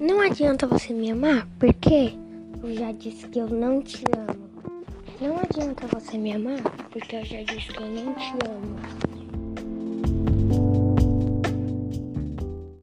Não adianta você me amar, porque eu já disse que eu não te amo. Não adianta você me amar, porque eu já disse que eu não te amo.